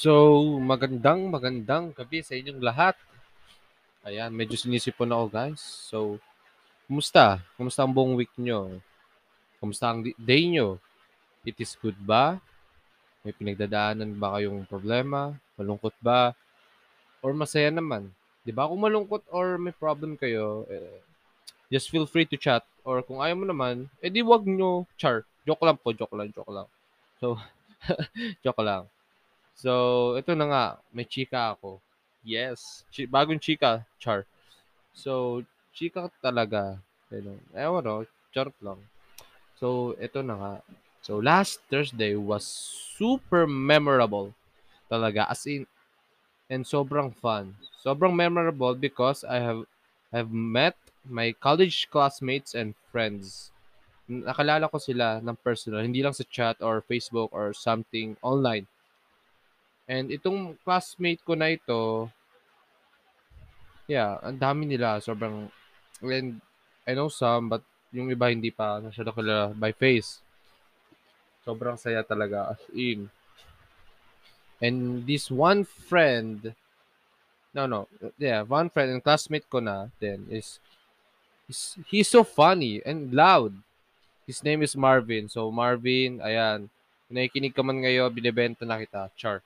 So, magandang magandang gabi sa inyong lahat. Ayan, medyo sinisipon ako guys. So, kumusta? Kumusta ang buong week nyo? Kumusta ang day nyo? It is good ba? May pinagdadaanan ba kayong problema? Malungkot ba? Or masaya naman? Di ba? Kung malungkot or may problem kayo, eh, just feel free to chat. Or kung ayaw mo naman, edi wag nyo char. Joke lang po, joke lang, joke lang. So, joke lang. So, ito na nga, may chika ako. Yes, chi- bagong chika, char. So, chika talaga. Ano, ewan no, charot lang. So, ito na nga. So, last Thursday was super memorable talaga. As in, and sobrang fun. Sobrang memorable because I have have met my college classmates and friends. Nakalala ko sila ng personal, hindi lang sa chat or Facebook or something online. And itong classmate ko na ito, yeah, ang dami nila. Sobrang, and I know some, but yung iba hindi pa masyado kilala by face. Sobrang saya talaga, as in. And this one friend, no, no, yeah, one friend and classmate ko na then is, is he's so funny and loud. His name is Marvin. So, Marvin, ayan, nakikinig ka man ngayon, binibenta na kita, char.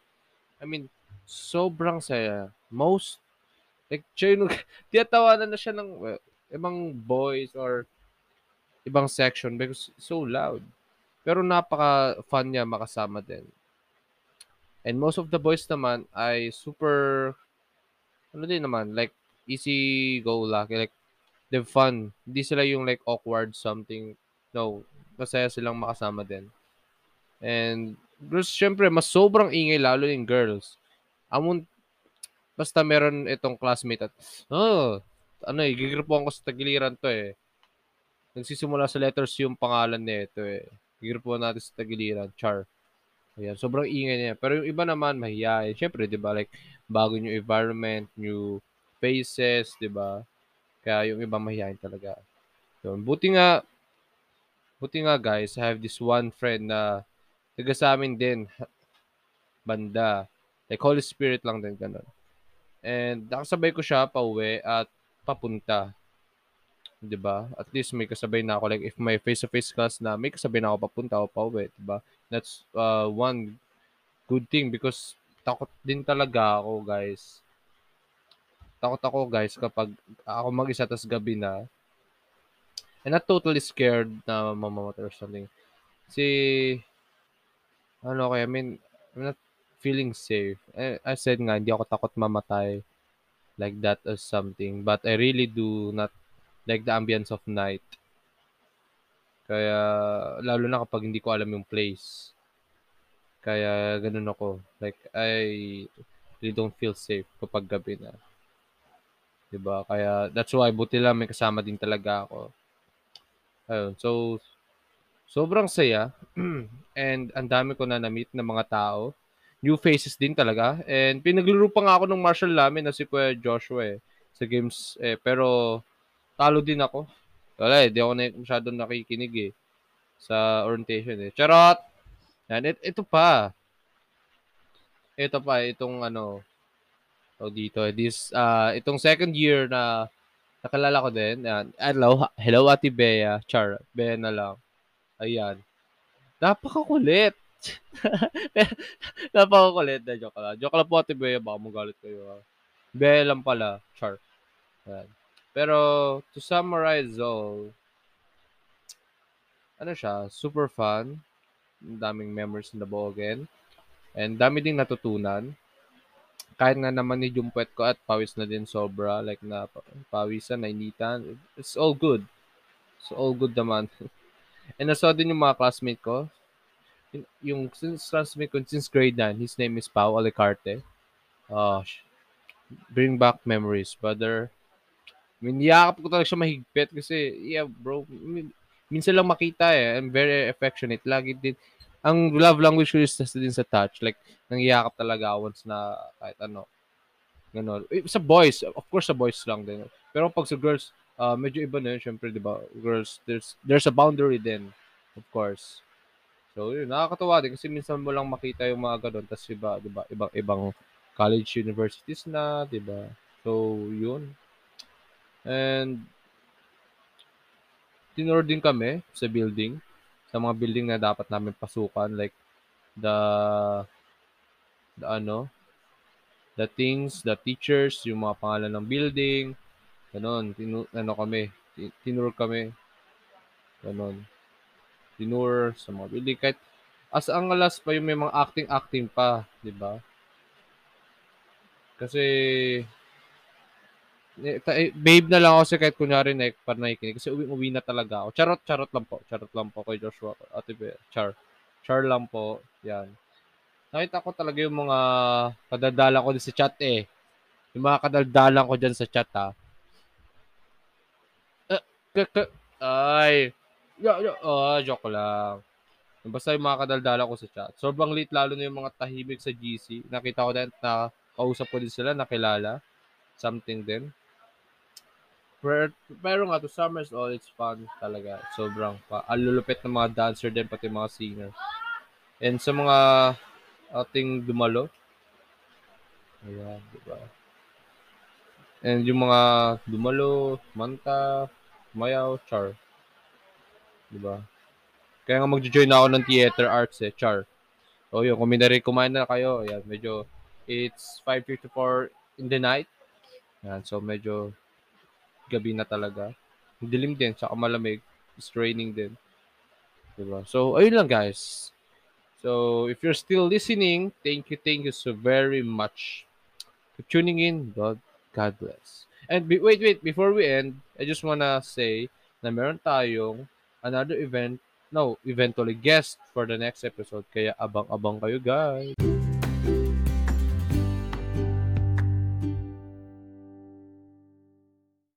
I mean, sobrang saya. Most, like, siya yung, tiyatawanan na siya ng uh, ibang boys or ibang section because so loud. Pero napaka-fun niya makasama din. And most of the boys naman ay super, ano din naman, like, easy go lucky. Like, they're fun. Hindi sila yung like awkward something. No, masaya silang makasama din. And girls, syempre, mas sobrang ingay lalo yung girls. Amon, basta meron itong classmate at, oh, ano eh, gigrupuan ko sa tagiliran to eh. Nagsisimula sa letters yung pangalan nito eh. Gigrupuan natin sa tagiliran, char. Ayan, sobrang ingay niya. Pero yung iba naman, mahihayin. Siyempre, di ba, like, bago new environment, new faces, di ba? Kaya yung iba mahihayin talaga. So, buti nga, buti nga guys, I have this one friend na taga sa amin din, banda. Like, Holy Spirit lang din, ganun. And nakasabay ko siya pa uwi at papunta. 'di ba? At least may kasabay na ako like if may face-to-face class na may kasabay na ako papunta o pauwi, 'di ba? That's uh, one good thing because takot din talaga ako, guys. Takot ako, guys, kapag ako mag-isa tas gabi na. And not totally scared na mamamatay or something. Si ano kaya, I mean, I'm not feeling safe. I, I said nga, hindi ako takot mamatay like that or something. But I really do not like the ambience of night. Kaya, lalo na kapag hindi ko alam yung place. Kaya, ganun ako. Like, I really don't feel safe kapag gabi na. Diba? Kaya, that's why, buti lang may kasama din talaga ako. Ayun. So, sobrang saya. And, ang dami ko na na-meet ng mga tao. New faces din talaga. And, pinaglaro pa nga ako ng martial namin na si Kuya Joshua eh, sa games. Eh, pero, talo din ako. Wala eh, di ako na, masyadong nakikinig eh sa orientation eh. Charot! Yan, it, ito pa. Ito pa, itong ano, o dito, this, uh, itong second year na nakalala ko din. Yan. Hello, hello Ate Bea. Char, Bea na lang. Ayan. Napakakulit. Napakakulit na joke lang. Joke lang po Ate Bea, baka magalit kayo. Ha? Bea lang pala. Char. Ayan. Pero, to summarize all, ano siya, super fun. Daming memories in the again. And dami ding natutunan. Kahit na naman ni Jumpet ko at pawis na din sobra. Like na pawisan, nainitan. It's all good. It's all good naman. And nasaw din yung mga classmate ko. Yung classmate ko since grade 9, his name is Pau Alicarte. Oh, bring back memories, brother. I mean, ko talaga siya mahigpit kasi, yeah, bro, minsan lang makita eh. I'm very affectionate. Lagi din, ang love language ko is din sa touch. Like, nangyayakap talaga once na kahit ano. Ganun. Eh, sa boys, of course sa boys lang din. Pero pag sa girls, uh, medyo iba na yun. Siyempre, di ba, girls, there's, there's a boundary din, of course. So, yun, nakakatuwa din kasi minsan mo lang makita yung mga ganun. Tapos iba, di ba, ibang, ibang college universities na, di ba? So, yun. And, tinur din kami sa building. Sa mga building na dapat namin pasukan. Like, the, the ano, the things, the teachers, yung mga pangalan ng building. Ganon, tinu, ano kami, tinur kami. Ganon. Tinur sa mga building. Kahit, as ang alas pa yung may mga acting-acting pa, di ba? Kasi, eh, babe na lang ako kasi kahit kunyari na para nakikinig. Kasi uwi-uwi na talaga ako. Charot, charot lang po. Charot lang po kay Joshua. Ate Be, char. Char lang po. Yan. Nakita ko talaga yung mga kadadala ko din sa chat eh. Yung mga kadaldalan ko dyan sa chat ha. Ay. Yeah, yeah. Oh, joke lang. Basta yung mga kadaldala ko sa chat. Sobrang late lalo na yung mga tahimik sa GC. Nakita ko din na kausap ko din sila, nakilala. Something din. Pero, pero nga, to Summers All, it's fun talaga. Sobrang pa. Alulupit ng mga dancer din, pati mga singer. And sa mga ating dumalo, ayan, di ba? And yung mga dumalo, manta, mayaw, char. Di ba? Kaya nga mag-join ako ng theater arts eh, char. O yun, kung minari kumain na kayo, ayan, medyo, it's 5.54 in the night. Ayan, so medyo gabi na talaga. Dilim din, saka malamig. It's raining din. Diba? So, ayun lang guys. So, if you're still listening, thank you, thank you so very much for tuning in. God, God bless. And be, wait, wait, before we end, I just wanna say na meron tayong another event, no, eventually guest for the next episode. Kaya abang-abang kayo guys.